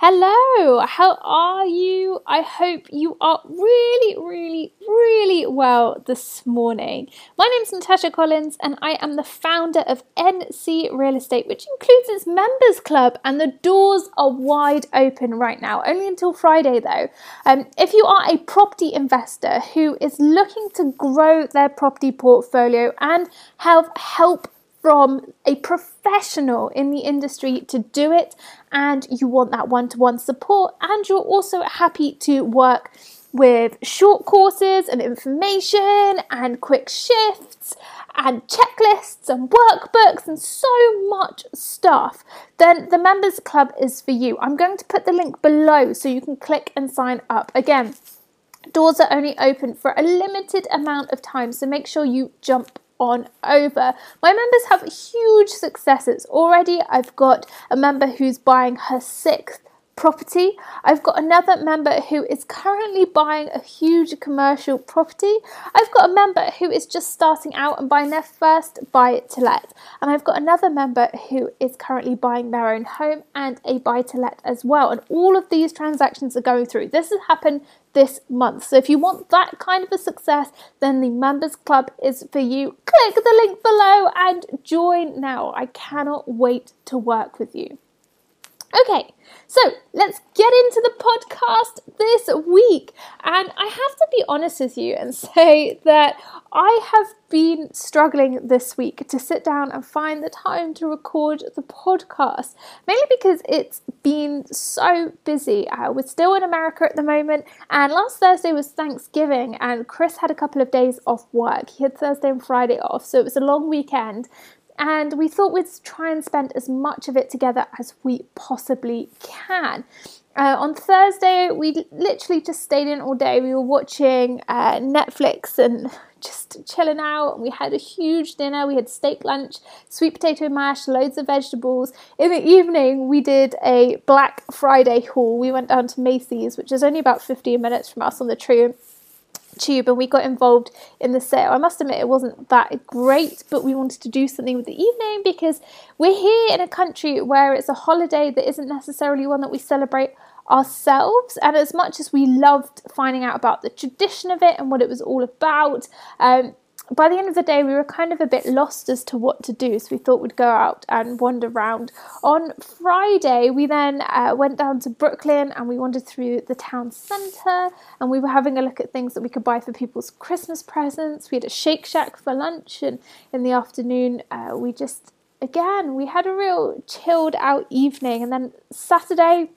Hello, how are you? I hope you are really, really, really well this morning. My name is Natasha Collins, and I am the founder of NC Real Estate, which includes its members club, and the doors are wide open right now, only until Friday though. Um, if you are a property investor who is looking to grow their property portfolio and have help from a professional in the industry to do it, and you want that one to one support, and you're also happy to work with short courses and information and quick shifts and checklists and workbooks and so much stuff, then the members club is for you. I'm going to put the link below so you can click and sign up. Again, doors are only open for a limited amount of time, so make sure you jump on over. My members have huge successes. Already, I've got a member who's buying her sixth property. I've got another member who is currently buying a huge commercial property. I've got a member who is just starting out and buying their first buy to let. And I've got another member who is currently buying their own home and a buy to let as well. And all of these transactions are going through. This has happened this month. So if you want that kind of a success, then the members club is for you. Click the link below and join now. I cannot wait to work with you. Okay, so let's get into the podcast this week. And I have to be honest with you and say that I have been struggling this week to sit down and find the time to record the podcast, mainly because it's been so busy. Uh, we're still in America at the moment, and last Thursday was Thanksgiving, and Chris had a couple of days off work. He had Thursday and Friday off, so it was a long weekend and we thought we'd try and spend as much of it together as we possibly can. Uh, on Thursday, we literally just stayed in all day. We were watching uh, Netflix and just chilling out. We had a huge dinner. We had steak lunch, sweet potato mash, loads of vegetables. In the evening, we did a Black Friday haul. We went down to Macy's, which is only about 15 minutes from us on the train tube and we got involved in the sale. I must admit it wasn't that great, but we wanted to do something with the evening because we're here in a country where it's a holiday that isn't necessarily one that we celebrate ourselves. And as much as we loved finding out about the tradition of it and what it was all about, um, by the end of the day, we were kind of a bit lost as to what to do, so we thought we'd go out and wander around. On Friday, we then uh, went down to Brooklyn and we wandered through the town centre and we were having a look at things that we could buy for people's Christmas presents. We had a Shake Shack for lunch, and in the afternoon, uh, we just again we had a real chilled out evening. And then Saturday,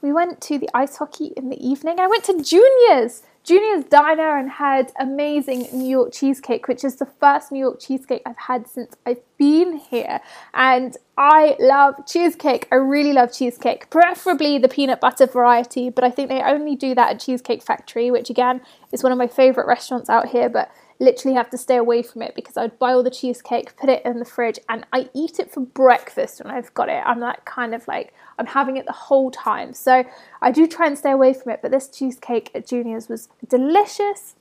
we went to the ice hockey in the evening. I went to Junior's Junior's Diner and had amazing New York cheesecake, which is the first New York cheesecake I've had since I've been here. And I love cheesecake. I really love cheesecake, preferably the peanut butter variety, but I think they only do that at Cheesecake Factory, which again is one of my favorite restaurants out here. But literally have to stay away from it because I'd buy all the cheesecake, put it in the fridge, and I eat it for breakfast when I've got it. I'm that kind of like, I'm having it the whole time. So I do try and stay away from it, but this cheesecake at Junior's was delicious.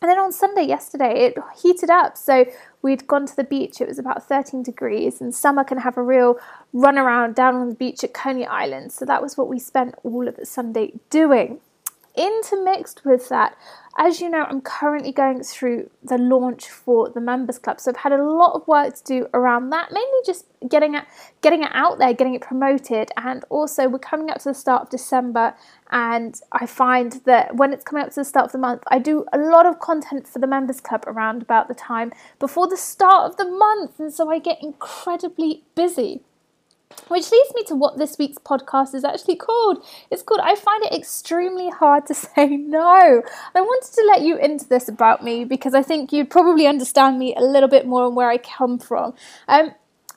And then on Sunday, yesterday, it heated up. So we'd gone to the beach. It was about 13 degrees, and summer can have a real run around down on the beach at Coney Island. So that was what we spent all of the Sunday doing. Intermixed with that, as you know, I'm currently going through the launch for the members club, so I've had a lot of work to do around that. Mainly just getting it, getting it out there, getting it promoted, and also we're coming up to the start of December, and I find that when it's coming up to the start of the month, I do a lot of content for the members club around about the time before the start of the month, and so I get incredibly busy. Which leads me to what this week's podcast is actually called. It's called I Find It Extremely Hard to Say No. I wanted to let you into this about me because I think you'd probably understand me a little bit more and where I come from. Um,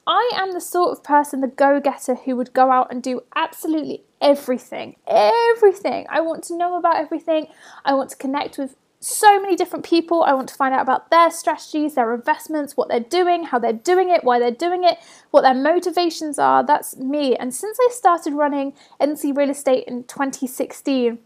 I am the sort of person, the go getter, who would go out and do absolutely everything. Everything. I want to know about everything. I want to connect with so many different people. I want to find out about their strategies, their investments, what they're doing, how they're doing it, why they're doing it, what their motivations are. That's me. And since I started running NC Real Estate in 2016,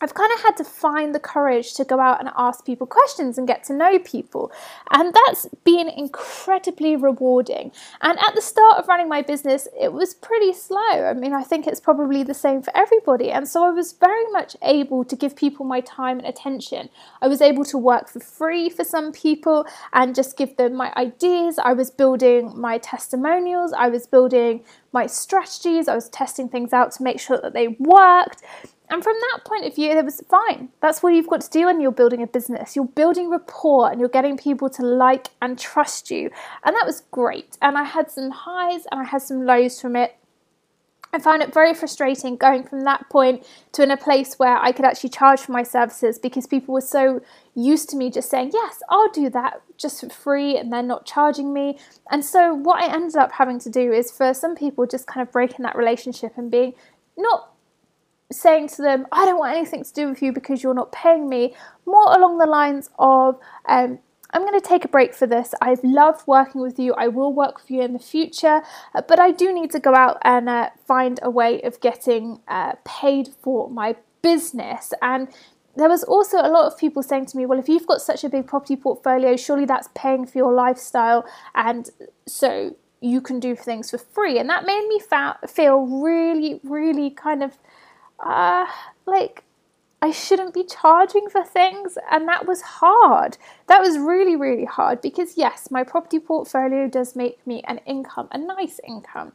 I've kind of had to find the courage to go out and ask people questions and get to know people. And that's been incredibly rewarding. And at the start of running my business, it was pretty slow. I mean, I think it's probably the same for everybody. And so I was very much able to give people my time and attention. I was able to work for free for some people and just give them my ideas. I was building my testimonials, I was building my strategies, I was testing things out to make sure that they worked. And from that point of view, it was fine. That's what you've got to do when you're building a business. You're building rapport and you're getting people to like and trust you. And that was great. And I had some highs and I had some lows from it. I found it very frustrating going from that point to in a place where I could actually charge for my services because people were so used to me just saying, Yes, I'll do that just for free, and they're not charging me. And so, what I ended up having to do is for some people just kind of breaking that relationship and being not saying to them, I don't want anything to do with you because you're not paying me, more along the lines of, um, I'm going to take a break for this. I've loved working with you. I will work with you in the future, uh, but I do need to go out and uh, find a way of getting uh, paid for my business. And there was also a lot of people saying to me, Well, if you've got such a big property portfolio, surely that's paying for your lifestyle. And so you can do things for free. And that made me fa- feel really, really kind of uh, like I shouldn't be charging for things. And that was hard. That was really, really hard because, yes, my property portfolio does make me an income, a nice income.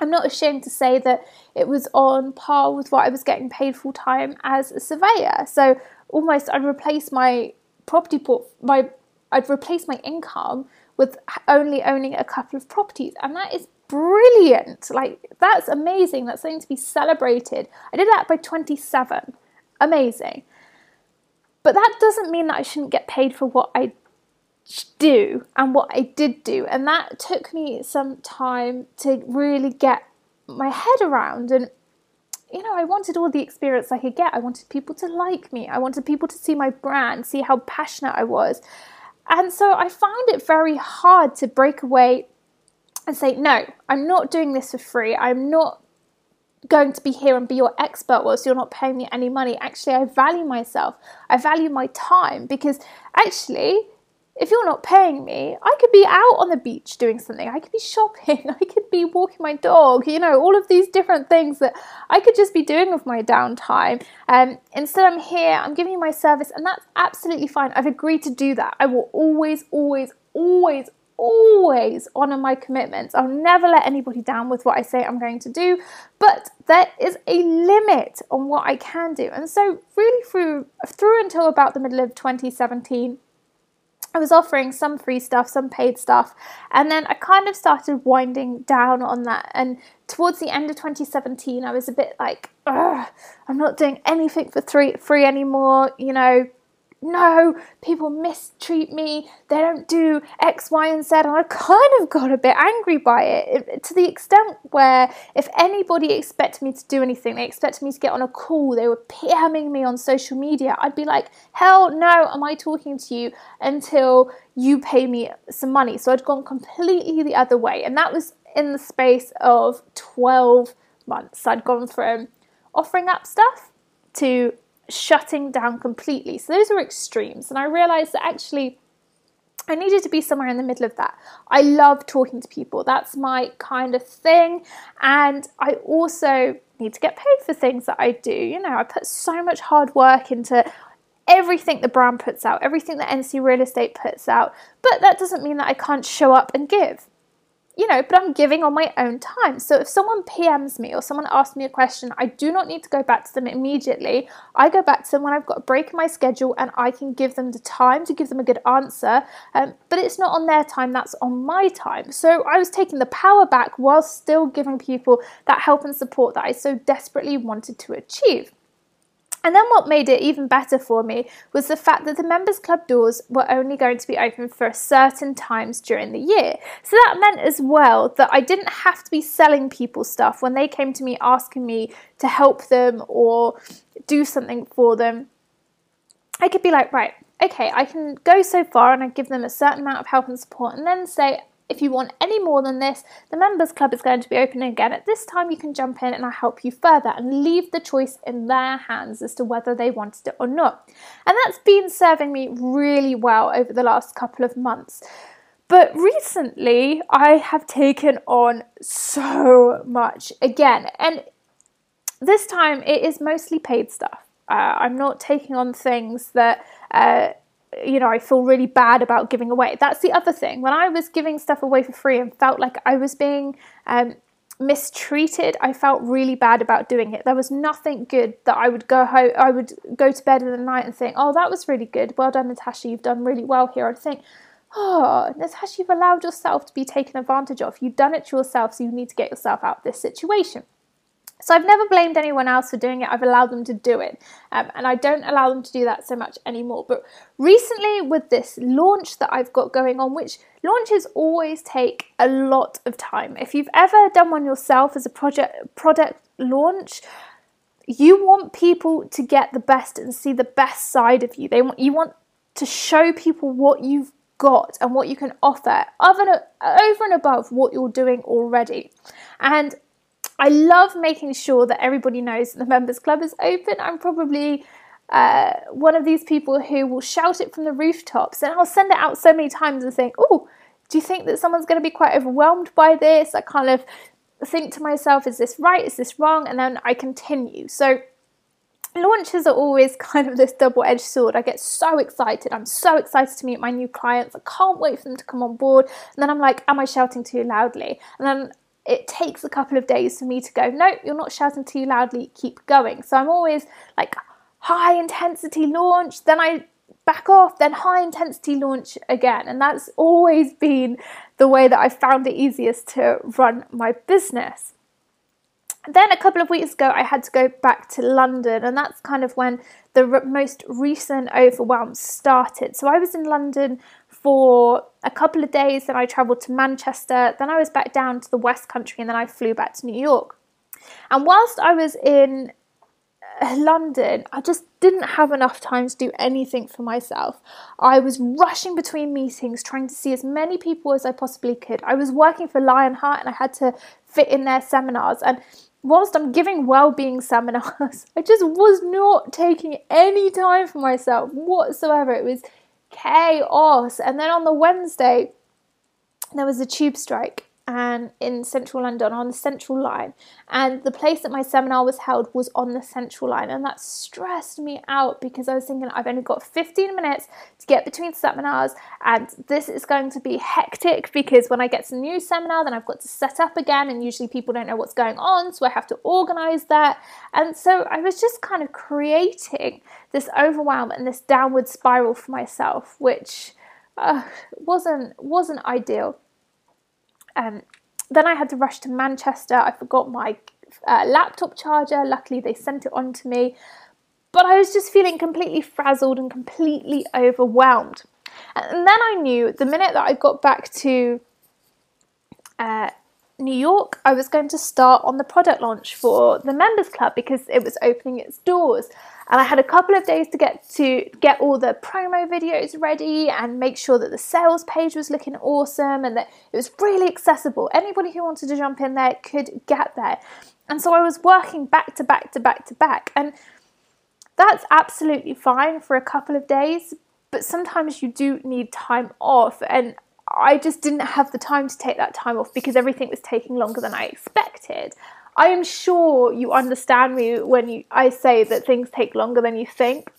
I'm not ashamed to say that it was on par with what I was getting paid full time as a surveyor. So almost I'd replace my property port my I'd replace my income with only owning a couple of properties, and that is brilliant. Like, that's amazing. That's something to be celebrated. I did that by 27. Amazing. But that doesn't mean that I shouldn't get paid for what I do and what I did do. And that took me some time to really get my head around. And, you know, I wanted all the experience I could get. I wanted people to like me. I wanted people to see my brand, see how passionate I was. And so I found it very hard to break away and say, no, I'm not doing this for free. I'm not going to be here and be your expert whilst you're not paying me any money. Actually, I value myself. I value my time because actually, if you're not paying me, I could be out on the beach doing something. I could be shopping. I could be walking my dog. You know, all of these different things that I could just be doing with my downtime. Um, instead, I'm here. I'm giving you my service, and that's absolutely fine. I've agreed to do that. I will always, always, always, always honor my commitments. I'll never let anybody down with what I say I'm going to do, but there is a limit on what I can do. And so, really, through through until about the middle of 2017. I was offering some free stuff, some paid stuff, and then I kind of started winding down on that. And towards the end of 2017, I was a bit like, I'm not doing anything for free, free anymore. You know, no, people mistreat me, they don't do X, Y, and Z. And I kind of got a bit angry by it, to the extent where if anybody expected me to do anything, they expected me to get on a call, they were PMing me on social media, I'd be like, hell no, am I talking to you until you pay me some money? So I'd gone completely the other way. And that was in the space of 12 months. I'd gone from offering up stuff to shutting down completely. So those were extremes. And I realized that actually I needed to be somewhere in the middle of that. I love talking to people, that's my kind of thing. And I also need to get paid for things that I do. You know, I put so much hard work into everything the brand puts out, everything that NC Real Estate puts out, but that doesn't mean that I can't show up and give you know, but I'm giving on my own time. So if someone PMs me or someone asks me a question, I do not need to go back to them immediately. I go back to them when I've got a break in my schedule and I can give them the time to give them a good answer. Um, but it's not on their time, that's on my time. So I was taking the power back while still giving people that help and support that I so desperately wanted to achieve. And then what made it even better for me was the fact that the members club doors were only going to be open for certain times during the year. So that meant as well that I didn't have to be selling people stuff when they came to me asking me to help them or do something for them. I could be like, right, okay, I can go so far and I give them a certain amount of help and support and then say, If you want any more than this, the Members Club is going to be open again. At this time, you can jump in and I'll help you further and leave the choice in their hands as to whether they wanted it or not. And that's been serving me really well over the last couple of months. But recently, I have taken on so much again, and this time it is mostly paid stuff. Uh, I'm not taking on things that. Uh, you know, I feel really bad about giving away. That's the other thing. When I was giving stuff away for free and felt like I was being um, mistreated, I felt really bad about doing it. There was nothing good that I would go home, I would go to bed in the night and think, oh, that was really good. Well done, Natasha. You've done really well here. I'd think, oh, Natasha, you've allowed yourself to be taken advantage of. You've done it yourself, so you need to get yourself out of this situation. So I've never blamed anyone else for doing it. I've allowed them to do it. Um, and I don't allow them to do that so much anymore. But recently, with this launch that I've got going on, which launches always take a lot of time. If you've ever done one yourself as a project product launch, you want people to get the best and see the best side of you. They want you want to show people what you've got and what you can offer over and, over and above what you're doing already. And I love making sure that everybody knows that the members club is open. I'm probably uh, one of these people who will shout it from the rooftops, and I'll send it out so many times and think, "Oh, do you think that someone's going to be quite overwhelmed by this?" I kind of think to myself, "Is this right? Is this wrong?" And then I continue. So launches are always kind of this double-edged sword. I get so excited. I'm so excited to meet my new clients. I can't wait for them to come on board. And then I'm like, am I shouting too loudly? And then it takes a couple of days for me to go, no, you're not shouting too loudly, keep going. So I'm always like high intensity launch, then I back off, then high intensity launch again. And that's always been the way that I found it easiest to run my business. Then a couple of weeks ago, I had to go back to London, and that's kind of when the most recent overwhelm started. So I was in London for a couple of days. Then I travelled to Manchester. Then I was back down to the West Country and then I flew back to New York. And whilst I was in uh, London, I just didn't have enough time to do anything for myself. I was rushing between meetings, trying to see as many people as I possibly could. I was working for Lionheart and I had to fit in their seminars. And whilst I'm giving well-being seminars, I just was not taking any time for myself whatsoever. It was chaos. And then on the Wednesday, there was a tube strike and in central London on the central line. And the place that my seminar was held was on the central line. And that stressed me out because I was thinking I've only got 15 minutes to get between seminars, and this is going to be hectic because when I get to the new seminar, then I've got to set up again, and usually people don't know what's going on, so I have to organize that. And so I was just kind of creating this overwhelm and this downward spiral for myself, which uh, wasn't wasn't ideal. Um, then I had to rush to Manchester. I forgot my uh, laptop charger. Luckily, they sent it on to me. But I was just feeling completely frazzled and completely overwhelmed. And then I knew the minute that I got back to uh, New York, I was going to start on the product launch for the members club because it was opening its doors and I had a couple of days to get to get all the promo videos ready and make sure that the sales page was looking awesome and that it was really accessible. Anybody who wanted to jump in there could get there. And so I was working back to back to back to back and that's absolutely fine for a couple of days, but sometimes you do need time off and I just didn't have the time to take that time off because everything was taking longer than I expected. I am sure you understand me when you, I say that things take longer than you think.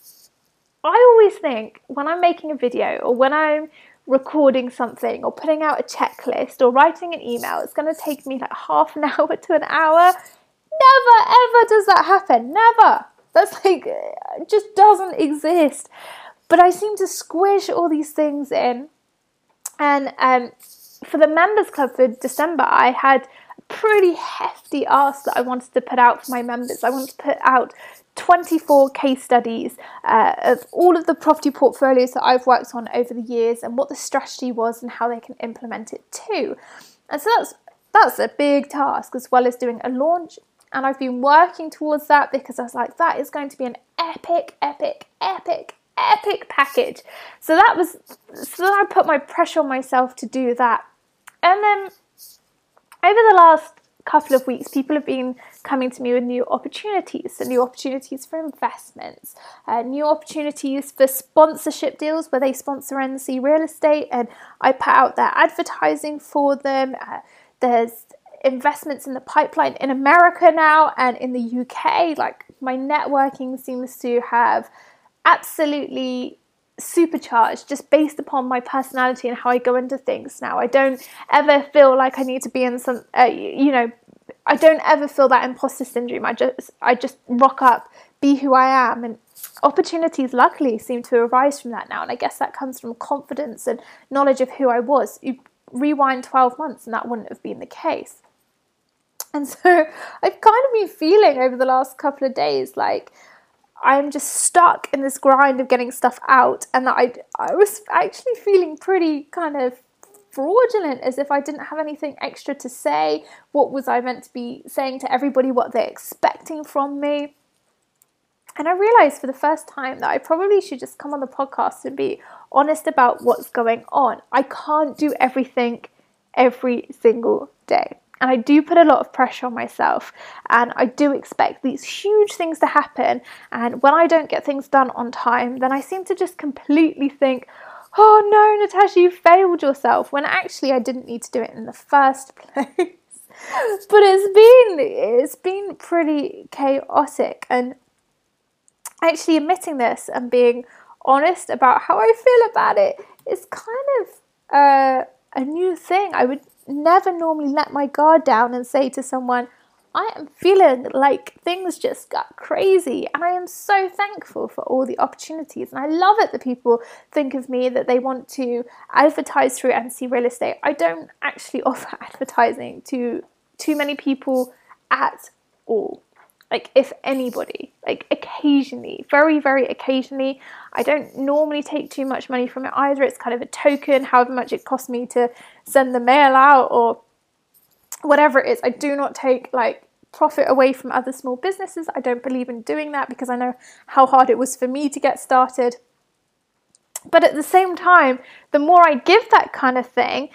I always think when I'm making a video or when I'm recording something or putting out a checklist or writing an email, it's going to take me like half an hour to an hour. Never ever does that happen. Never. That's like, just doesn't exist. But I seem to squish all these things in. And um, for the members club for December, I had pretty hefty ask that I wanted to put out for my members. I wanted to put out 24 case studies uh, of all of the property portfolios that I've worked on over the years and what the strategy was and how they can implement it too. And so that's that's a big task as well as doing a launch. And I've been working towards that because I was like, that is going to be an epic, epic, epic, epic package. So that was so I put my pressure on myself to do that And then over the last couple of weeks, people have been coming to me with new opportunities. So, new opportunities for investments, uh, new opportunities for sponsorship deals where they sponsor NC real estate, and I put out their advertising for them. Uh, there's investments in the pipeline in America now and in the UK. Like, my networking seems to have absolutely supercharged just based upon my personality and how I go into things now. I don't ever feel like I need to be in some, uh, you know, I don't ever feel that imposter syndrome. I just, I just rock up, be who I am, and opportunities luckily seem to arise from that now. And I guess that comes from confidence and knowledge of who I was. You rewind 12 months, and that wouldn't have been the case. And so I've kind of been feeling over the last couple of days like I'm just stuck in this grind of getting stuff out, and that I I was actually feeling pretty kind of fraudulent as if I didn't have anything extra to say. What was I meant to be saying to everybody? What they're expecting from me? And I realized for the first time that I probably should just come on the podcast and be honest about what's going on. I can't do everything every single day. And I do put a lot of pressure on myself, and I do expect these huge things to happen. And when I don't get things done on time, then I seem to just completely think, oh no, Natasha, you failed yourself, when actually I didn't need to do it in the first place. but it's been it's been pretty chaotic and actually admitting this and being honest about how I feel about it is kind of uh, a new thing. I would never normally let my guard down and say to someone, I am feeling like things just got crazy, and I am so thankful for all the opportunities. And I love it that people think of me that they want to advertise through NC Real Estate. I don't actually offer advertising to too many people at all like if anybody like occasionally very very occasionally i don't normally take too much money from it either. It's kind of a token however much it costs me to send the mail out or whatever it is. I do not take like profit away from other small businesses. I don't believe in doing that because i know how hard it was for me to get started. But at the same time the more i give that kind of thing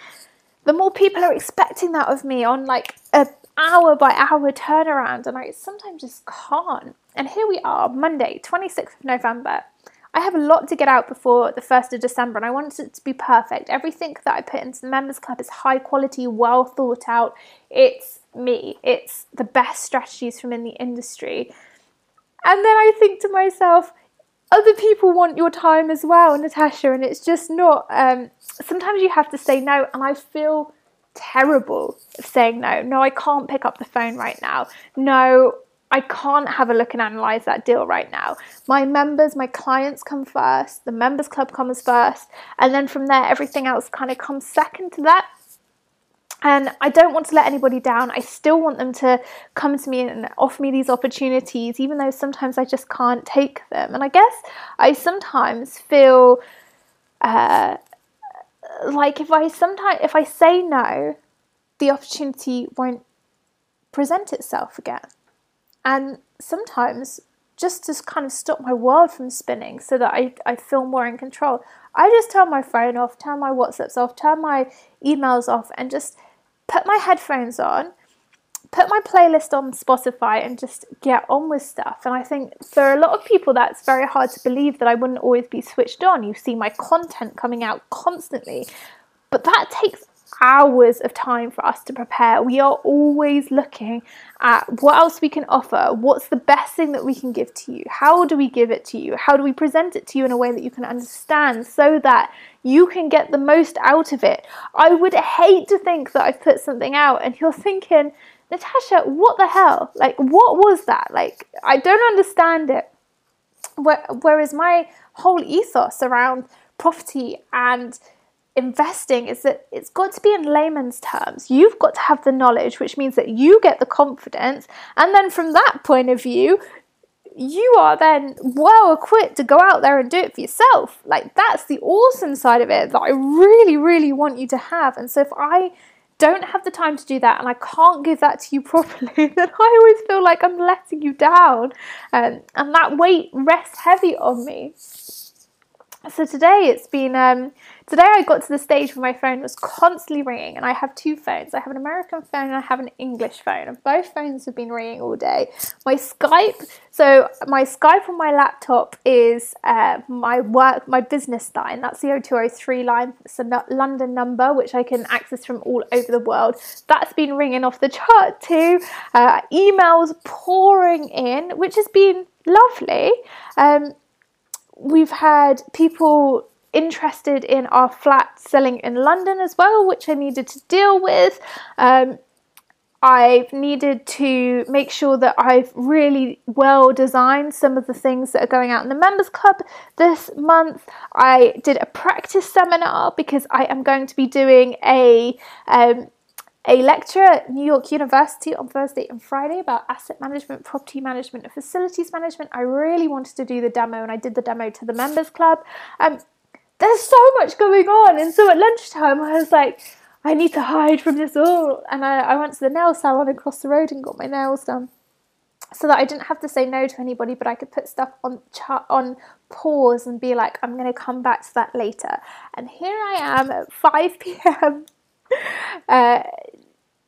the more people are expecting that of me on like a, hour by hour turnaround, and I sometimes just can't. And here we are, Monday, 26th of November. I have a lot to get out before the 1st of December, and I want it to be perfect. Everything that I put into the members club is high quality, well thought out. It's me, it's the best strategies from in the industry. And then I think to myself, other people want your time as well, Natasha, and it's just not. Um, sometimes you have to say no, and I feel terrible saying no. No, I can't pick up the phone right now. No, I can't have a look and analyze that deal right now. My members, my clients come first, the members club comes first, and then from there, everything else kind of comes second to that. And I don't want to let anybody down. I still want them to come to me and offer me these opportunities, even though sometimes I just can't take them. And I guess I sometimes feel uh, like if I sometimes if I say no, the opportunity won't present itself again. And sometimes just to kind of stop my world from spinning so that I, I feel more in control, I just turn my phone off, turn my WhatsApps off, turn my emails off, and just put my headphones on put my playlist on Spotify and just get on with stuff. And I think for a lot of people, that's very hard to believe that I wouldn't always be switched on. You see my content coming out constantly, but that takes hours of time for us to prepare. We are always looking at what else we can offer, what's the best thing that we can give to you, how do we give it to you, how do we present it to you in a way that you can understand so that you can get the most out of it. I would hate to think that I've put something out and you're thinking, Natasha, what the hell? Like, what was that? Like, I don't understand it. Whereas my whole ethos around property and investing is that it's got to be in layman's terms. You've got to have the knowledge, which means that you get the confidence. And then from that point of view, you are then well equipped to go out there and do it for yourself. Like, that's the awesome side of it that I really, really want you to have. And so, if I don't have the time to do that and I can't give that to you properly, then I always feel like I'm letting you down. Um, and that weight rests heavy on me. So today it's been um, today I got to the stage where my phone was constantly ringing, and I have two phones. I have an American phone and I have an English phone, and both phones have been ringing all day. My Skype, so my Skype on my laptop is uh, my work, my business line. That's the 0203 line. It's a London number which I can access from all over the world. That's been ringing off the chart too. Uh, emails pouring in, which has been lovely. Um, we've had people interested in our flat selling in London as well, which I needed to deal with. Um, I've needed to make sure that I've really well designed some of the things that are going out in the members club this month. I did a practice seminar because I am going to be doing a um, a lecture at New York University on Thursday and Friday about asset management, property management, and facilities management. I really wanted to do the demo, and I did the demo to the members club. Um, there's so much going on, and so at lunchtime I was like, I need to hide from this all, and I, I went to the nail salon across the road and got my nails done. So that I didn't have to say no to anybody, but I could put stuff on on pause and be like, I'm going to come back to that later. And here I am at 5 p.m. Uh,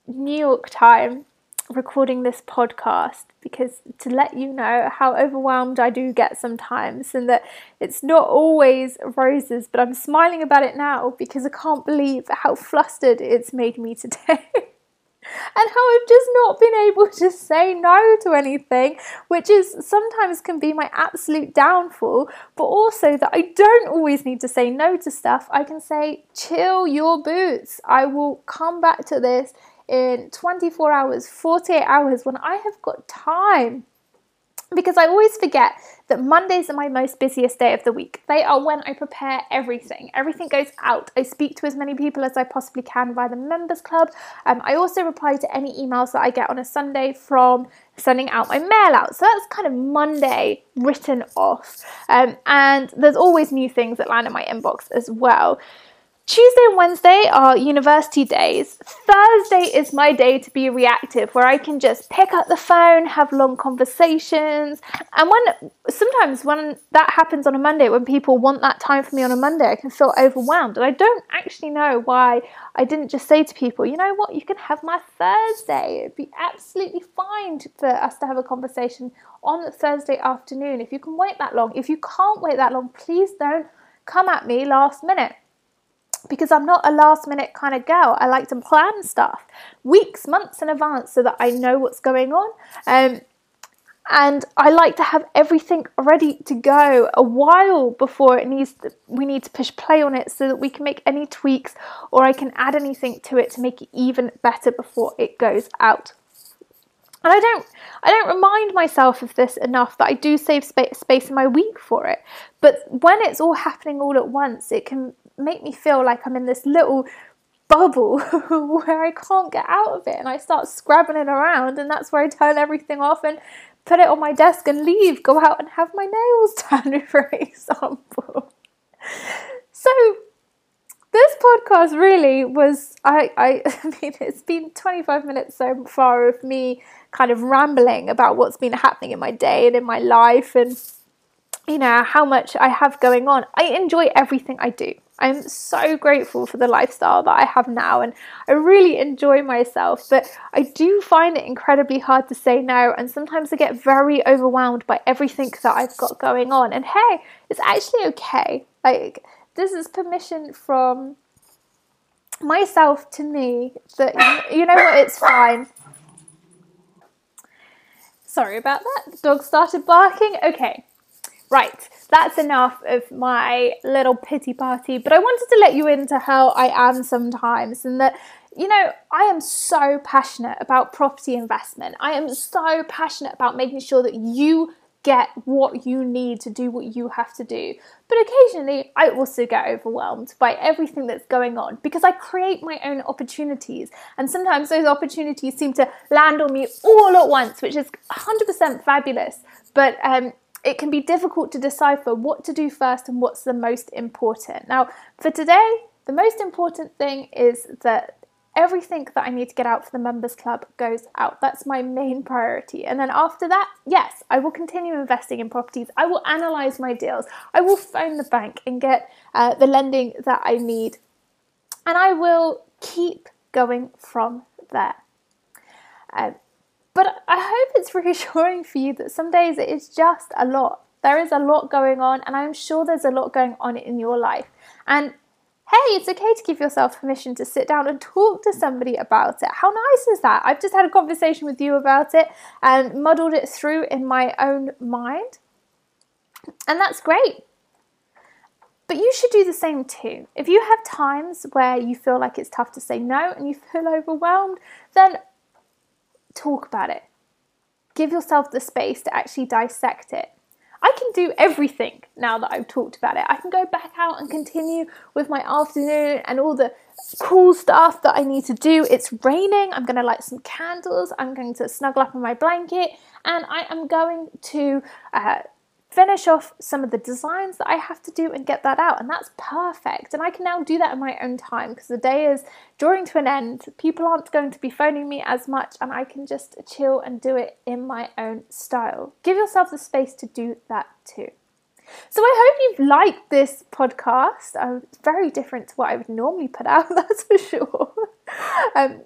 New York time recording this podcast because to let you know how overwhelmed I do get sometimes and that it's not always roses, but I'm smiling about it now because I can't believe how flustered it's made me today. and how I've just not been able to say no to anything, which is sometimes can be my absolute downfall, but also that I don't always need to say no to stuff. I can say, chill your boots. I will come back to this in 24 hours, 48 hours when I have got time. Because I always forget that Mondays are my most busiest day of the week. They are when I prepare everything. Everything goes out. I speak to as many people as I possibly can via the members club. Um, I also reply to any emails that I get on a Sunday from sending out my mail out. So that's kind of Monday written off. Um, and there's always new things that land in my inbox as well. Tuesday and Wednesday are university days. Thursday is my day to be reactive, where I can just pick up the phone, have long conversations. And when sometimes when that happens on a Monday, when people want that time for me on a Monday, I can feel overwhelmed. And I don't actually know why I didn't just say to people, you know what, you can have my Thursday. It'd be absolutely fine for us to have a conversation on Thursday afternoon. If you can wait that long, if you can't wait that long, please don't come at me last minute because I'm not a last minute kind of girl. I like to plan stuff weeks, months in advance so that I know what's going on. Um, and I like to have everything ready to go a while before it needs to, we need to push play on it so that we can make any tweaks or I can add anything to it to make it even better before it goes out. And I don't I don't remind myself of this enough that I do save spa- space in my week for it. But when it's all happening all at once, it can make me feel like I'm in this little bubble where I can't get out of it and I start scrabbling around and that's where I turn everything off and put it on my desk and leave, go out and have my nails done, for example. So this podcast really was I, I, I mean it's been 25 minutes so far of me kind of rambling about what's been happening in my day and in my life and you know how much I have going on. I enjoy everything I do. I'm so grateful for the lifestyle that I have now and I really enjoy myself, but I do find it incredibly hard to say no and sometimes I get very overwhelmed by everything that I've got going on. And hey, it's actually okay. Like this is permission from myself to me that you know what, it's fine. Sorry about that. The dog started barking. Okay. Right, that's enough of my little pity party, but I wanted to let you into how I am sometimes and that, you know, I am so passionate about property investment. I am so passionate about making sure that you get what you need to do what you have to do. But occasionally, I also get overwhelmed by everything that's going on because I create my own opportunities. And sometimes those opportunities seem to land on me all at once, which is 100% fabulous. But um, it can be difficult to decipher what to do first and what's the most important. Now, for today, the most important thing is that everything that I need to get out for the members club goes out. That's my main priority. And then after that, yes, I will continue investing in properties. I will analyze my deals. I will phone the bank and get uh, the lending that I need. And I will keep going from there. Uh, but I hope it's reassuring for you that some days it is just a lot. There is a lot going on, and I'm sure there's a lot going on in your life. And hey, it's okay to give yourself permission to sit down and talk to somebody about it. How nice is that? I've just had a conversation with you about it and muddled it through in my own mind. And that's great. But you should do the same too. If you have times where you feel like it's tough to say no and you feel overwhelmed, then talk about it. Give yourself the space to actually dissect it. I can do everything now that I've talked about it. I can go back out and continue with my afternoon and all the cool stuff that I need to do. It's raining. I'm going to light some candles. I'm going to snuggle up in my blanket and I am going to uh, finish off some of the designs that I have to do and get that out. And that's perfect. And I can now do that in my own time because the day is drawing to an end. People aren't going to be phoning me as much, and I can just chill and do it in my own style. Give yourself the space to do that too. So I hope you've liked this podcast. Um, it's very different to what I would normally put out, that's for sure. Um,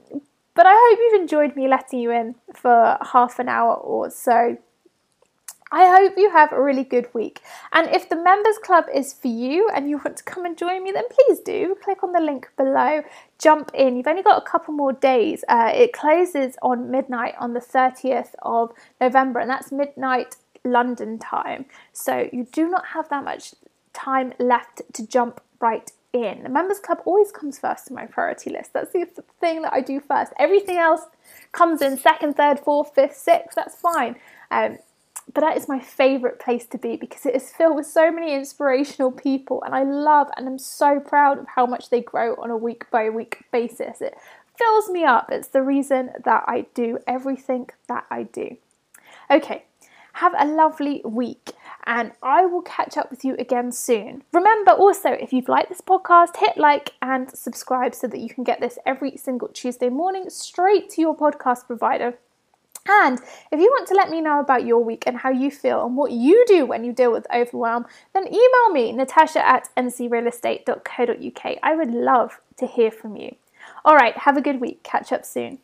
but I hope you've enjoyed me letting you in for half an hour or so. I hope you have a really good week. And if the members club is for you and you want to come and join me, then please do click on the link below, jump in. You've only got a couple more days. Uh, it closes on midnight on the 30th of November, and that's midnight London time. So you do not have that much time left to jump right in. The members club always comes first in my priority list. That's the thing that I do first. Everything else comes in second, third, fourth, fifth, sixth. That's fine. Um, but that is my favorite place to be because it is filled with so many inspirational people and I love and I'm so proud of how much they grow on a week by week basis. It fills me up. It's the reason that I do everything that I do. Okay, have a lovely week and I will catch up with you again soon. Remember also, if you've liked this podcast, hit like and subscribe so that you can get this every single Tuesday morning straight to your podcast provider and if you want to let me know about your week and how you feel and what you do when you deal with overwhelm, then email me, natasha at ncrealestate.co.uk. I would love to hear from you. All right, have a good week. Catch up soon.